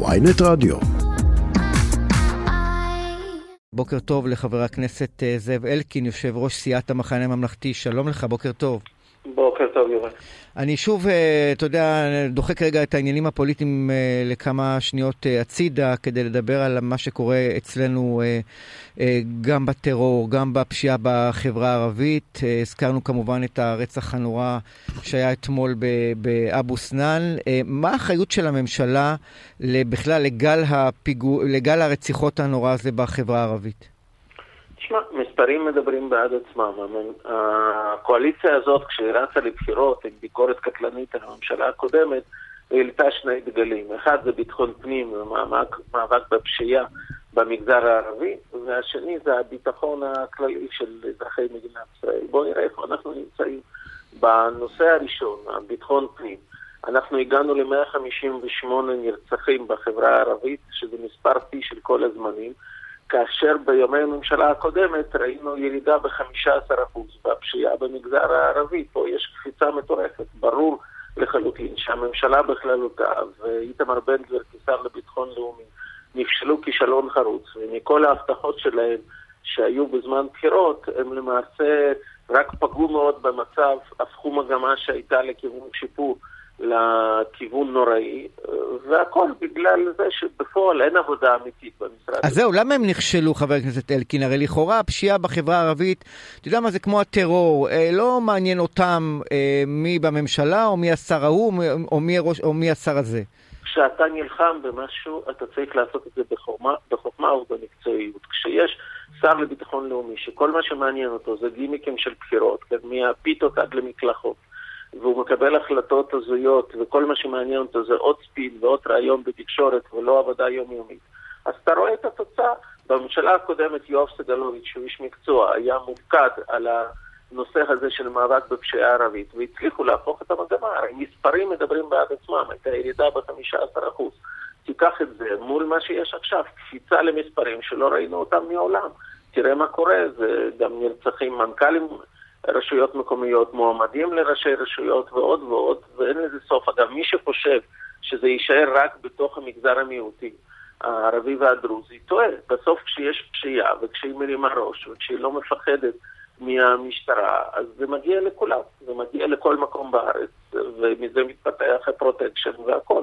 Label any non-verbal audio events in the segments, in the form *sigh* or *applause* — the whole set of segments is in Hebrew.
ויינט רדיו. בוקר טוב לחבר הכנסת אה, זאב אלקין, יושב ראש סיעת המחנה הממלכתי, שלום לך, בוקר טוב. בוקר טוב, יובל. אני שוב, אה, אתה יודע, דוחק רגע את העניינים הפוליטיים אה, לכמה שניות הצידה כדי לדבר על מה שקורה אצלנו גם בטרור, גם בפשיעה בחברה הערבית. הזכרנו כמובן את הרצח הנורא שהיה אתמול באבו סנאן. מה האחריות של הממשלה בכלל לגל, הפיגוע, לגל הרציחות הנורא הזה בחברה הערבית? תשמע, מספרים מדברים בעד עצמם. הקואליציה הזאת, כשהיא רצה לבחירות עם ביקורת קטלנית על הממשלה הקודמת, העלתה שני דגלים. אחד זה ביטחון פנים ומאבק בפשיעה במגזר הערבי, והשני זה הביטחון הכללי של אזרחי מדינת ישראל. בואו נראה איפה אנחנו נמצאים. בנושא הראשון, הביטחון פנים, אנחנו הגענו ל-158 נרצחים בחברה הערבית, שזה מספר שיא של כל הזמנים. כאשר ביומי הממשלה הקודמת ראינו ירידה ב-15% בפשיעה במגזר הערבי. פה יש קפיצה מטורפת. ברור לחלוטין שהממשלה בכללותה ואיתמר בן גביר כשר לביטחון לאומי נכשלו כישלון חרוץ, ומכל ההבטחות שלהם שהיו בזמן בחירות, הם למעשה רק פגעו מאוד במצב, הפכו מגמה שהייתה לכיוון שיפור. לכיוון נוראי, והכל בגלל זה שבפועל אין עבודה אמיתית במשרד. אז זהו, למה הם נכשלו, חבר הכנסת אלקין? הרי לכאורה הפשיעה בחברה הערבית, אתה יודע מה זה כמו הטרור, אה, לא מעניין אותם אה, מי בממשלה, או מי השר ההוא, או מי, הראש, או מי השר הזה. כשאתה נלחם במשהו, אתה צריך לעשות את זה בחוכמה, בחוכמה ובמקצועיות. כשיש שר לביטחון לאומי, שכל מה שמעניין אותו זה גימיקים של בחירות, כן, מהפיתות עד למקלחות. והוא מקבל החלטות הזויות, וכל מה שמעניין אותו זה עוד ספיד ועוד רעיון בתקשורת ולא עבודה יומיומית, אז אתה רואה את התוצאה. בממשלה הקודמת יואב סגלוביץ', שהוא איש מקצוע, היה מופקד על הנושא הזה של מאבק בפשיעה ערבית, והצליחו להפוך את המגמה. הרי מספרים מדברים בעד עצמם, הייתה ירידה ב-15%. תיקח את זה מול מה שיש עכשיו, קפיצה למספרים שלא ראינו אותם מעולם. תראה מה קורה, זה גם נרצחים מנכ"לים רשויות מקומיות, מועמדים לראשי רשויות ועוד ועוד, ואין לזה סוף. אגב, מי שחושב שזה יישאר רק בתוך המגזר המיעוטי, הערבי והדרוזי, טועה. בסוף כשיש פשיעה וכשהיא מרימה ראש וכשהיא לא מפחדת מהמשטרה, אז זה מגיע לכולם, זה מגיע לכל מקום בארץ, ומזה מתפתח הפרוטקשן והכל.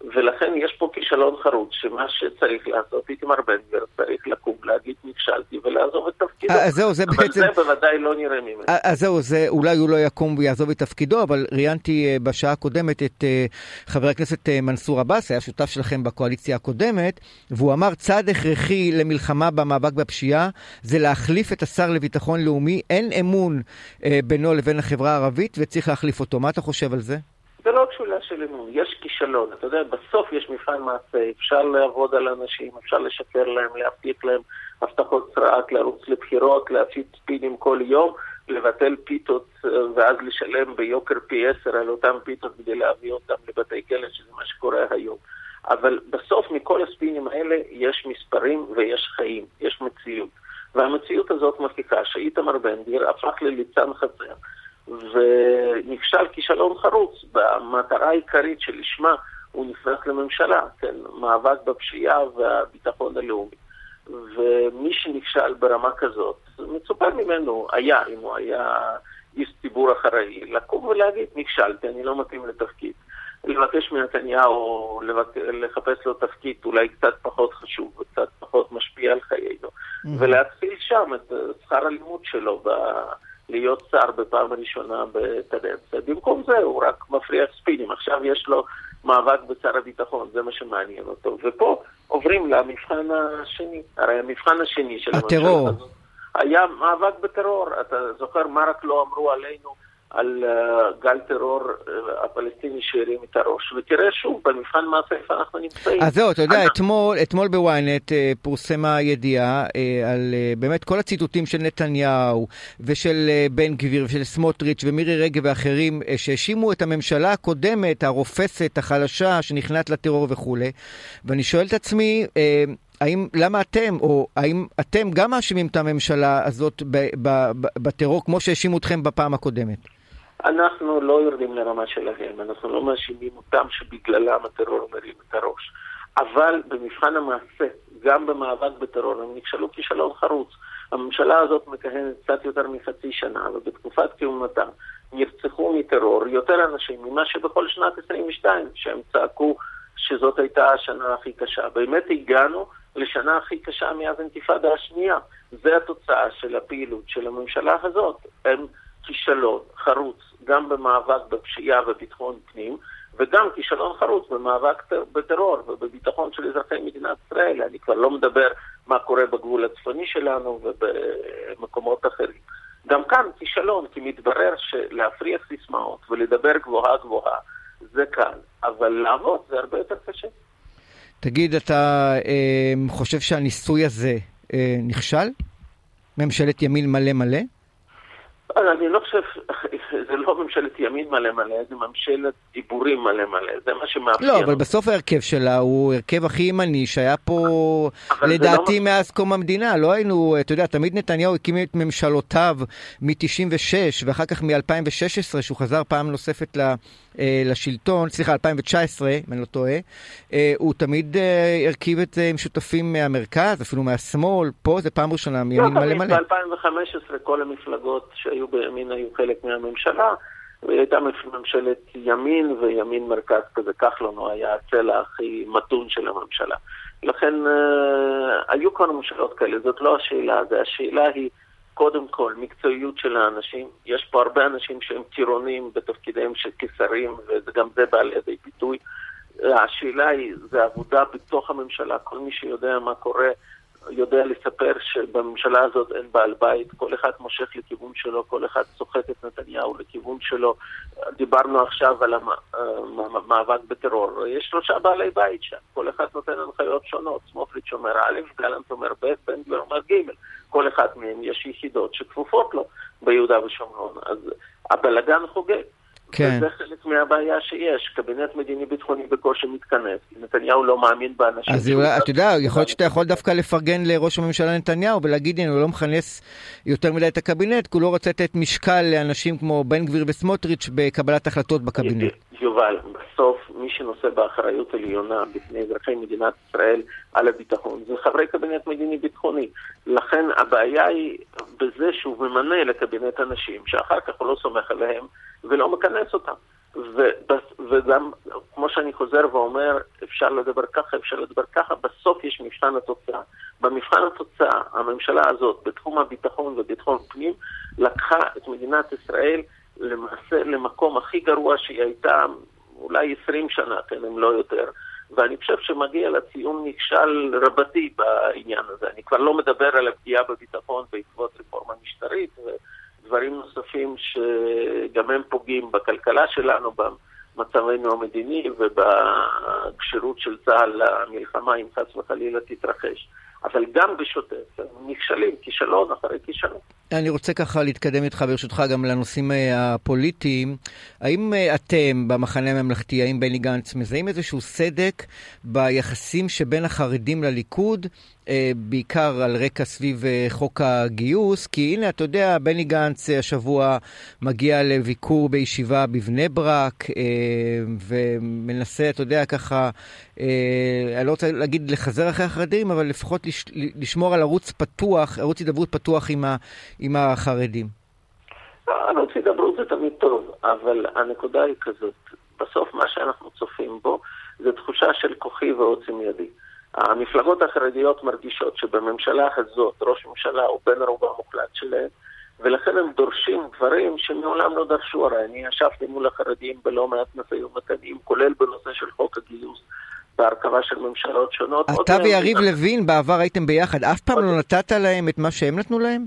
ולכן יש פה כישלון חרוץ, שמה שצריך לעשות, איתמר בן גביר צריך לקום, להגיד נכשלתי ולעזוב את. אז זהו, זה אבל בעצם... זה בוודאי לא נראה ממנו. אז זהו, זה, אולי הוא לא יקום ויעזוב את תפקידו, אבל ראיינתי בשעה הקודמת את חבר הכנסת מנסור עבאס, היה שותף שלכם בקואליציה הקודמת, והוא אמר צעד הכרחי למלחמה במאבק בפשיעה זה להחליף את השר לביטחון לאומי, אין אמון בינו לבין החברה הערבית וצריך להחליף אותו. מה אתה חושב על זה? זה לא שאלה של אמון, יש כישלון. אתה יודע, בסוף יש מבחן מעשה, אפשר לעבוד על אנשים, אפשר לשקר להם, להבטיח להם הבטחות סרק, לרוץ לבחירות, להפיץ ספינים כל יום, לבטל פיתות ואז לשלם ביוקר פי עשר על אותם פיתות כדי להביא אותם לבתי כלא, שזה מה שקורה היום. אבל בסוף מכל הספינים האלה יש מספרים ויש חיים, יש מציאות. והמציאות הזאת מוכיחה שאיתמר בן גביר הפך לליצן חסר. ונכשל כישלון חרוץ במטרה העיקרית שלשמה הוא נכנס לממשלה, כן, מאבק בפשיעה והביטחון הלאומי. ומי שנכשל ברמה כזאת, מצופה ממנו, היה, אם הוא היה איש ציבור אחראי, לקום ולהגיד, נכשלתי, אני לא מתאים לתפקיד. לבקש מנתניהו לחפש לו תפקיד אולי קצת פחות חשוב וקצת פחות משפיע על חיינו, mm-hmm. ולהתחיל שם את שכר הלימוד שלו ב... להיות שר בפעם הראשונה בקדנציה. במקום זה הוא רק מפריח ספינים. עכשיו יש לו מאבק בשר הביטחון, זה מה שמעניין אותו. ופה עוברים למבחן השני. הרי המבחן השני של הטרור. הזאת היה מאבק בטרור. אתה זוכר מה רק לא אמרו עלינו על uh, גל טרור uh, הפלסטיני שהרים את הראש. ותראה שוב, במבחן מעשה איפה אנחנו נמצאים. אז זהו, אתה יודע, אתמול, אתמול בוויינט uh, פורסמה ידיעה על באמת כל הציטוטים של נתניהו ושל בן גביר ושל סמוטריץ' ומירי רגב ואחרים שהאשימו את הממשלה הקודמת, הרופסת, החלשה, שנכנעת לטרור וכולי. ואני שואל את עצמי, האם, למה אתם, או האם אתם גם מאשימים את הממשלה הזאת בטרור כמו שהאשימו אתכם בפעם הקודמת? אנחנו לא יורדים לרמה שלהם, אנחנו לא מאשימים אותם שבגללם הטרור מרים את הראש. אבל במבחן המעשה, גם במאבק בטרור, הם נכשלו כישלון חרוץ. הממשלה הזאת מכהנת קצת יותר מחצי שנה, ובתקופת כהונתה נרצחו מטרור יותר אנשים ממה שבכל שנת 22, שהם צעקו שזאת הייתה השנה הכי קשה. באמת הגענו לשנה הכי קשה מאז האינתיפאדה השנייה. זה התוצאה של הפעילות של הממשלה הזאת. הם כישלון חרוץ גם במאבק בפשיעה וביטחון פנים, וגם כישלון חרוץ במאבק בטרור ובביטחון של אזרחי מדינת ישראל. אני כבר לא מדבר מה קורה בגבול הצפוני שלנו ובמקומות אחרים. גם כאן כישלון, כי מתברר שלהפריח סיסמאות ולדבר גבוהה גבוהה זה קל, אבל לעבוד זה הרבה יותר קשה. תגיד, אתה אה, חושב שהניסוי הזה אה, נכשל? ממשלת ימין מלא מלא? אני לא חושב, זה לא ממשלת ימין מלא מלא, זה ממשלת דיבורים מלא מלא, זה מה שמאפיין. לא, אבל בסוף ההרכב שלה הוא הרכב הכי ימני שהיה פה לדעתי לא... מאז קום המדינה. לא היינו, אתה יודע, תמיד נתניהו הקים את ממשלותיו מ-96 ואחר כך מ-2016, שהוא חזר פעם נוספת ל... אה, לשלטון, סליחה, 2019, אם אני לא טועה, אה, הוא תמיד אה, הרכיב את זה עם שותפים מהמרכז, אפילו מהשמאל, פה זה פעם ראשונה מימין מלא מלא. ב-2015 כל המפלגות שהיו בימין היו חלק מהממשלה. הייתה ממשלת ימין וימין מרכז כזה, כחלון הוא היה הצלע הכי מתון של הממשלה. לכן אה, היו כל ממשלות כאלה, זאת לא השאלה, זה השאלה היא קודם כל, מקצועיות של האנשים. יש פה הרבה אנשים שהם טירונים בתפקידיהם של כשרים, וגם זה בא לידי ביטוי. השאלה היא, זה עבודה בתוך הממשלה, כל מי שיודע מה קורה יודע לספר שבממשלה הזאת אין בעל בית, כל אחד מושך לכיוון שלו, כל אחד סוחט את נתניהו לכיוון שלו. דיברנו עכשיו על המאבק בטרור. יש שלושה בעלי בית שם, כל אחד נותן הנחיות שונות. סמוטריץ' אומר א', גלנט אומר ב', בן גביר אומר ג'. כל אחד מהם יש יחידות שכפופות לו ביהודה ושומרון. אז הבלגן חוגג. כן. וזה חלק מהבעיה שיש. קבינט מדיני-ביטחוני בקושי מתכנס, נתניהו לא מאמין באנשים. אז אולי, אתה יודע, יכול להיות שאתה יכול דווקא לפרגן לראש הממשלה נתניהו ולהגיד, הנה, הוא לא מכנס יותר מדי את הקבינט, כי הוא לא רוצה לתת משקל לאנשים כמו בן גביר וסמוטריץ' בקבלת החלטות בקבינט. יובל, בסוף מי שנושא באחריות עליונה בפני אזרחי מדינת ישראל על הביטחון זה חברי קבינט מדיני-ביטחוני. לכן הבעיה היא בזה שהוא ממנה לקבינט אנשים שאחר כך הוא לא סומך עליהם ולא מכנס אותם. וגם, כמו שאני חוזר ואומר, אפשר לדבר ככה, אפשר לדבר ככה, בסוף יש מבחן התוצאה. במבחן התוצאה, הממשלה הזאת, בתחום הביטחון וביטחון פנים, לקחה את מדינת ישראל למעשה למקום הכי גרוע שהיא הייתה אולי 20 שנה, כן, אם לא יותר. ואני חושב שמגיע לה ציון נכשל רבתי בעניין הזה. אני כבר לא מדבר על הפגיעה בביטחון בעקבות רפורמה משטרית ודברים נוספים שגם הם פוגעים בכלכלה שלנו, במצבנו המדיני ובכשירות של צה"ל למלחמה, אם חס וחלילה תתרחש. אבל גם בשוטף, נכשלים, כישלון אחרי כישלון. אני רוצה ככה להתקדם איתך ברשותך גם לנושאים אה, הפוליטיים. האם אה, אתם במחנה הממלכתי, האם בני גנץ, מזהים איזשהו סדק ביחסים שבין החרדים לליכוד? אה, בעיקר על רקע סביב חוק הגיוס, כי הנה, אתה יודע, בני גנץ השבוע מגיע לביקור בישיבה בבני ברק, ומנסה, אתה יודע, ככה, אני לא רוצה להגיד לחזר אחרי החרדים, אבל לפחות לשמור על ערוץ פתוח, ערוץ הידברות פתוח עם, ה, עם החרדים. ערוץ הידברות זה תמיד טוב, אבל הנקודה היא כזאת, בסוף מה שאנחנו צופים בו זה תחושה של כוחי ועוצם ידי. המפלגות החרדיות מרגישות שבממשלה הזאת ראש ממשלה הוא בן ערובה מוחלט שלהם, ולכן הם דורשים דברים שמעולם לא דרשו. הרי אני ישבתי מול החרדים בלא מעט משאים ומתנים, כולל בנושא של חוק הגיוס. בהרכבה של ממשלות שונות. אתה ויריב לוין בעבר הייתם ביחד, אף פעם לא נתת להם את מה שהם נתנו להם?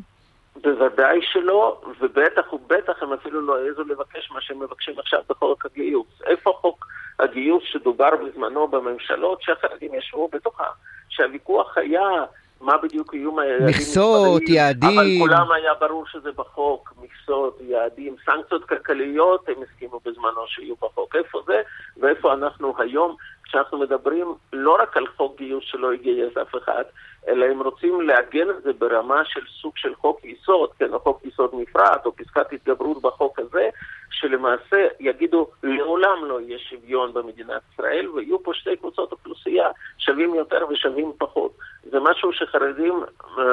בוודאי שלא, ובטח ובטח הם אפילו לא העזו לבקש מה שהם מבקשים עכשיו בחוק הגיוס. איפה חוק הגיוס שדובר בזמנו בממשלות שהחרדים ישבו בתוכה? שהוויכוח היה מה בדיוק יהיו היעדים מכסות, יעדים. אבל כולם היה ברור שזה בחוק, מכסות, יעדים, סנקציות כלכליות, הם הסכימו בזמנו שיהיו בחוק. איפה זה ואיפה אנחנו היום, כשאנחנו מדברים לא רק על חוק גיוס שלא יגייס אף אחד, אלא הם רוצים לעגן את זה ברמה של סוג של חוק יסוד, כן, או חוק יסוד מפרט, או פסקת התגברות בחוק הזה, שלמעשה יגידו לעולם לא יהיה שוויון במדינת ישראל, ויהיו פה שתי קבוצות אוכלוסייה שווים יותר ושווים פחות. זה משהו שחרדים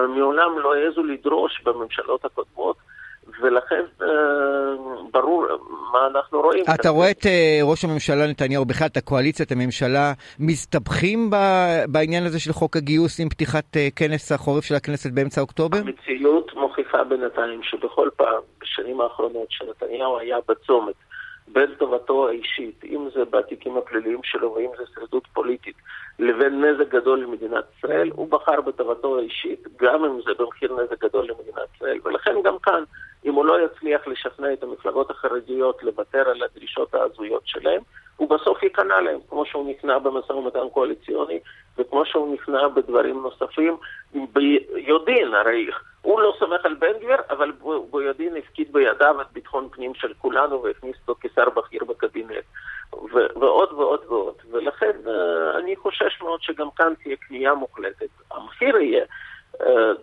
מעולם לא העזו לדרוש בממשלות הקודמות. ולכן אה, ברור מה אנחנו רואים. אתה רואה את אה, ראש הממשלה נתניהו, בכלל את הקואליציה, את הממשלה, מסתבכים בעניין הזה של חוק הגיוס עם פתיחת אה, כנס החורף של הכנסת באמצע אוקטובר? המציאות מוכיחה בינתיים שבכל פעם, בשנים האחרונות, שנתניהו היה בצומת בין טובתו האישית, אם זה בתיקים הפליליים שלו ואם זה שרידות פוליטית, לבין נזק גדול למדינת ישראל, הוא בחר בטובתו האישית, גם אם זה במחיר נזק גדול למדינת ישראל. ולכן גם כאן, אם הוא לא יצליח לשכנע את המפלגות החרדיות לוותר על הדרישות ההזויות שלהם, הוא בסוף ייכנע להם, כמו שהוא נכנע במשא ומתן קואליציוני, וכמו שהוא נכנע בדברים נוספים, ביודעין הרי. הוא לא סומך על בן גביר, אבל ביודעין הפקיד בידיו את ביטחון פנים של כולנו והכניס אותו כשר בכיר בקבינט. ועוד ועוד ועוד. ולכן uh, אני חושש מאוד שגם כאן תהיה כניעה מוחלטת. המחיר יהיה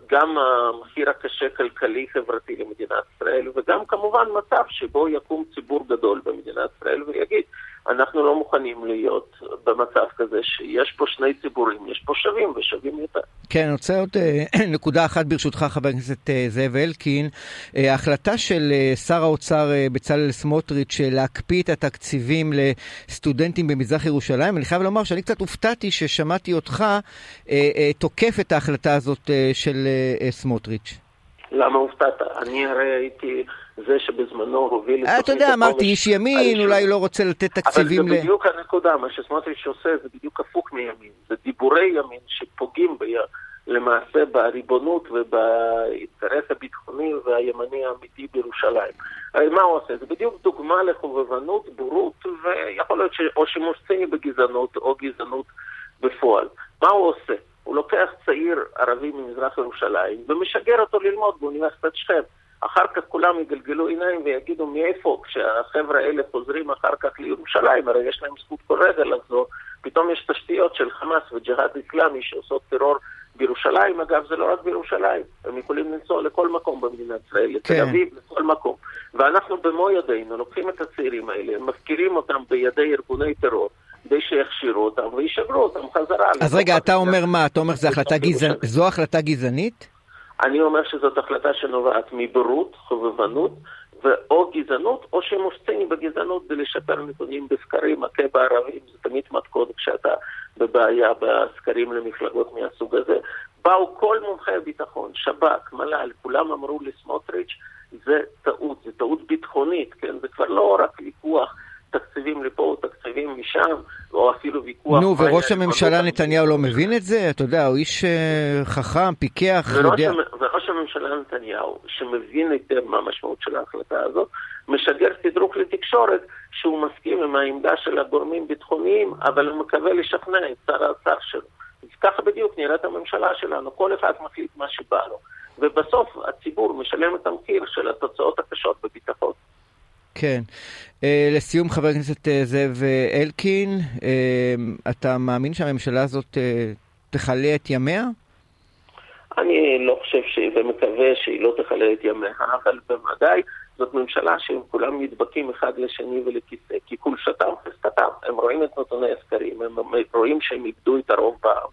גם המחיר הקשה כלכלי-חברתי למדינת ישראל, וגם כמובן מצב שבו יקום ציבור גדול במדינת ישראל ויגיד, אנחנו לא מוכנים להיות במצב כזה שיש פה שני ציבורים, יש פה שווים ושווים יותר. כן, אני רוצה עוד אה, *clears throat* נקודה אחת ברשותך, חבר הכנסת אה, זאב אלקין. אה, ההחלטה של שר האוצר בצלאל סמוטריץ' להקפיא את התקציבים לסטודנטים במזרח ירושלים, אני חייב לומר שאני קצת הופתעתי ששמעתי אותך תוקף את ההחלטה הזאת של סמוטריץ'. למה הופתעת? אני הרי הייתי זה שבזמנו הוביל את תוכנית אתה יודע, אמרתי, איש ימין, אולי לא רוצה לתת תקציבים ל... אבל זה בדיוק הנקודה, מה שסמוטריץ' עושה זה בדיוק הפוך מימין. זה דיבורי ימין שפוגעים ב... למעשה בריבונות ובאינטרס הביטחוני והימני האמיתי בירושלים. הרי מה הוא עושה? זה בדיוק דוגמה לחובבנות, בורות, ויכול להיות או שימוש ציני בגזענות או גזענות בפועל. מה הוא עושה? הוא לוקח צעיר ערבי ממזרח ירושלים ומשגר אותו ללמוד באוניברסיטת שכם. אחר כך כולם יגלגלו עיניים ויגידו מאיפה, כשהחבר'ה האלה חוזרים אחר כך לירושלים, הרי יש להם זכות כל רגע לחזור, פתאום יש תשתיות של חמאס וג'יהאד איסלאמי שעושות טרור בירושלים, אגב זה לא רק בירושלים, הם יכולים לנסוע לכל מקום במדינת ישראל, לתל כן. אביב, לכל מקום. ואנחנו במו ידינו לוקחים את הצעירים האלה, מפקירים אותם בידי ארגוני טרור. כדי שיכשירו אותם וישגרו אותם חזרה. אז רגע, אתה אומר מה? אתה אומר שזו החלטה גזענית? אני אומר שזאת החלטה שנובעת מבורות, חובבנות, ואו גזענות, או שימוש ציני בגזענות כדי לשפר נתונים בסקרים, מכה בערבים, זה תמיד מתכון כשאתה בבעיה בסקרים למפלגות מהסוג הזה. באו כל מומחי הביטחון, שב"כ, מל"ל, כולם אמרו לסמוטריץ', זה טעות, זה טעות ביטחונית, כן? זה כבר לא רק ויכוח תקציבים לפה או תקציבים משם, ויכוח... נו, וראש הממשלה נתניהו לא מבין את זה? אתה יודע, הוא איש uh, חכם, פיקח, יודע... וראש הממשלה נתניהו, שמבין היטב מה המשמעות של ההחלטה הזאת, משגר תדרוך לתקשורת שהוא מסכים עם העמדה של הגורמים ביטחוניים, אבל הוא מקווה לשכנע את שר האוצר שלו. אז ככה בדיוק נראית הממשלה שלנו, כל אחד מחליט מה שבא לו. ובסוף הציבור משלם את המחיר של התוצאות הקשות בביטחון. כן. Uh, לסיום, חבר הכנסת uh, זאב uh, אלקין, uh, אתה מאמין שהממשלה הזאת uh, תכלה את ימיה? אני לא חושב שהיא, ומקווה שהיא לא תכלה את ימיה, אבל בוודאי זאת ממשלה שהם כולם נדבקים אחד לשני ולכיסא, כי חולשתם חזקתם. הם רואים את נתוני הסקרים, הם רואים שהם איבדו את הרוב בעם.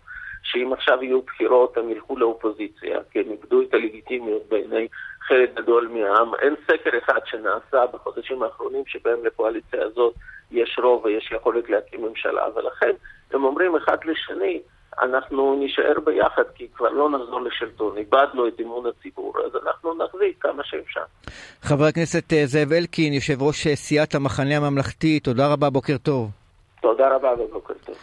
שאם עכשיו יהיו בחירות הם ילכו לאופוזיציה, כי הם איבדו את הלגיטימיות בעיני חלק גדול מהעם. אין סקר אחד שנעשה בחודשים האחרונים שבהם לקואליציה הזאת יש רוב ויש יכולת להקים ממשלה, ולכן הם אומרים אחד לשני, אנחנו נישאר ביחד, כי כבר לא נחזור לשלטון, איבדנו את אמון הציבור, אז אנחנו נחזיק כמה שאפשר. חבר הכנסת אה, זאב אלקין, יושב ראש אה, סיעת המחנה הממלכתי, תודה רבה, בוקר טוב. תודה רבה ובוקר טוב.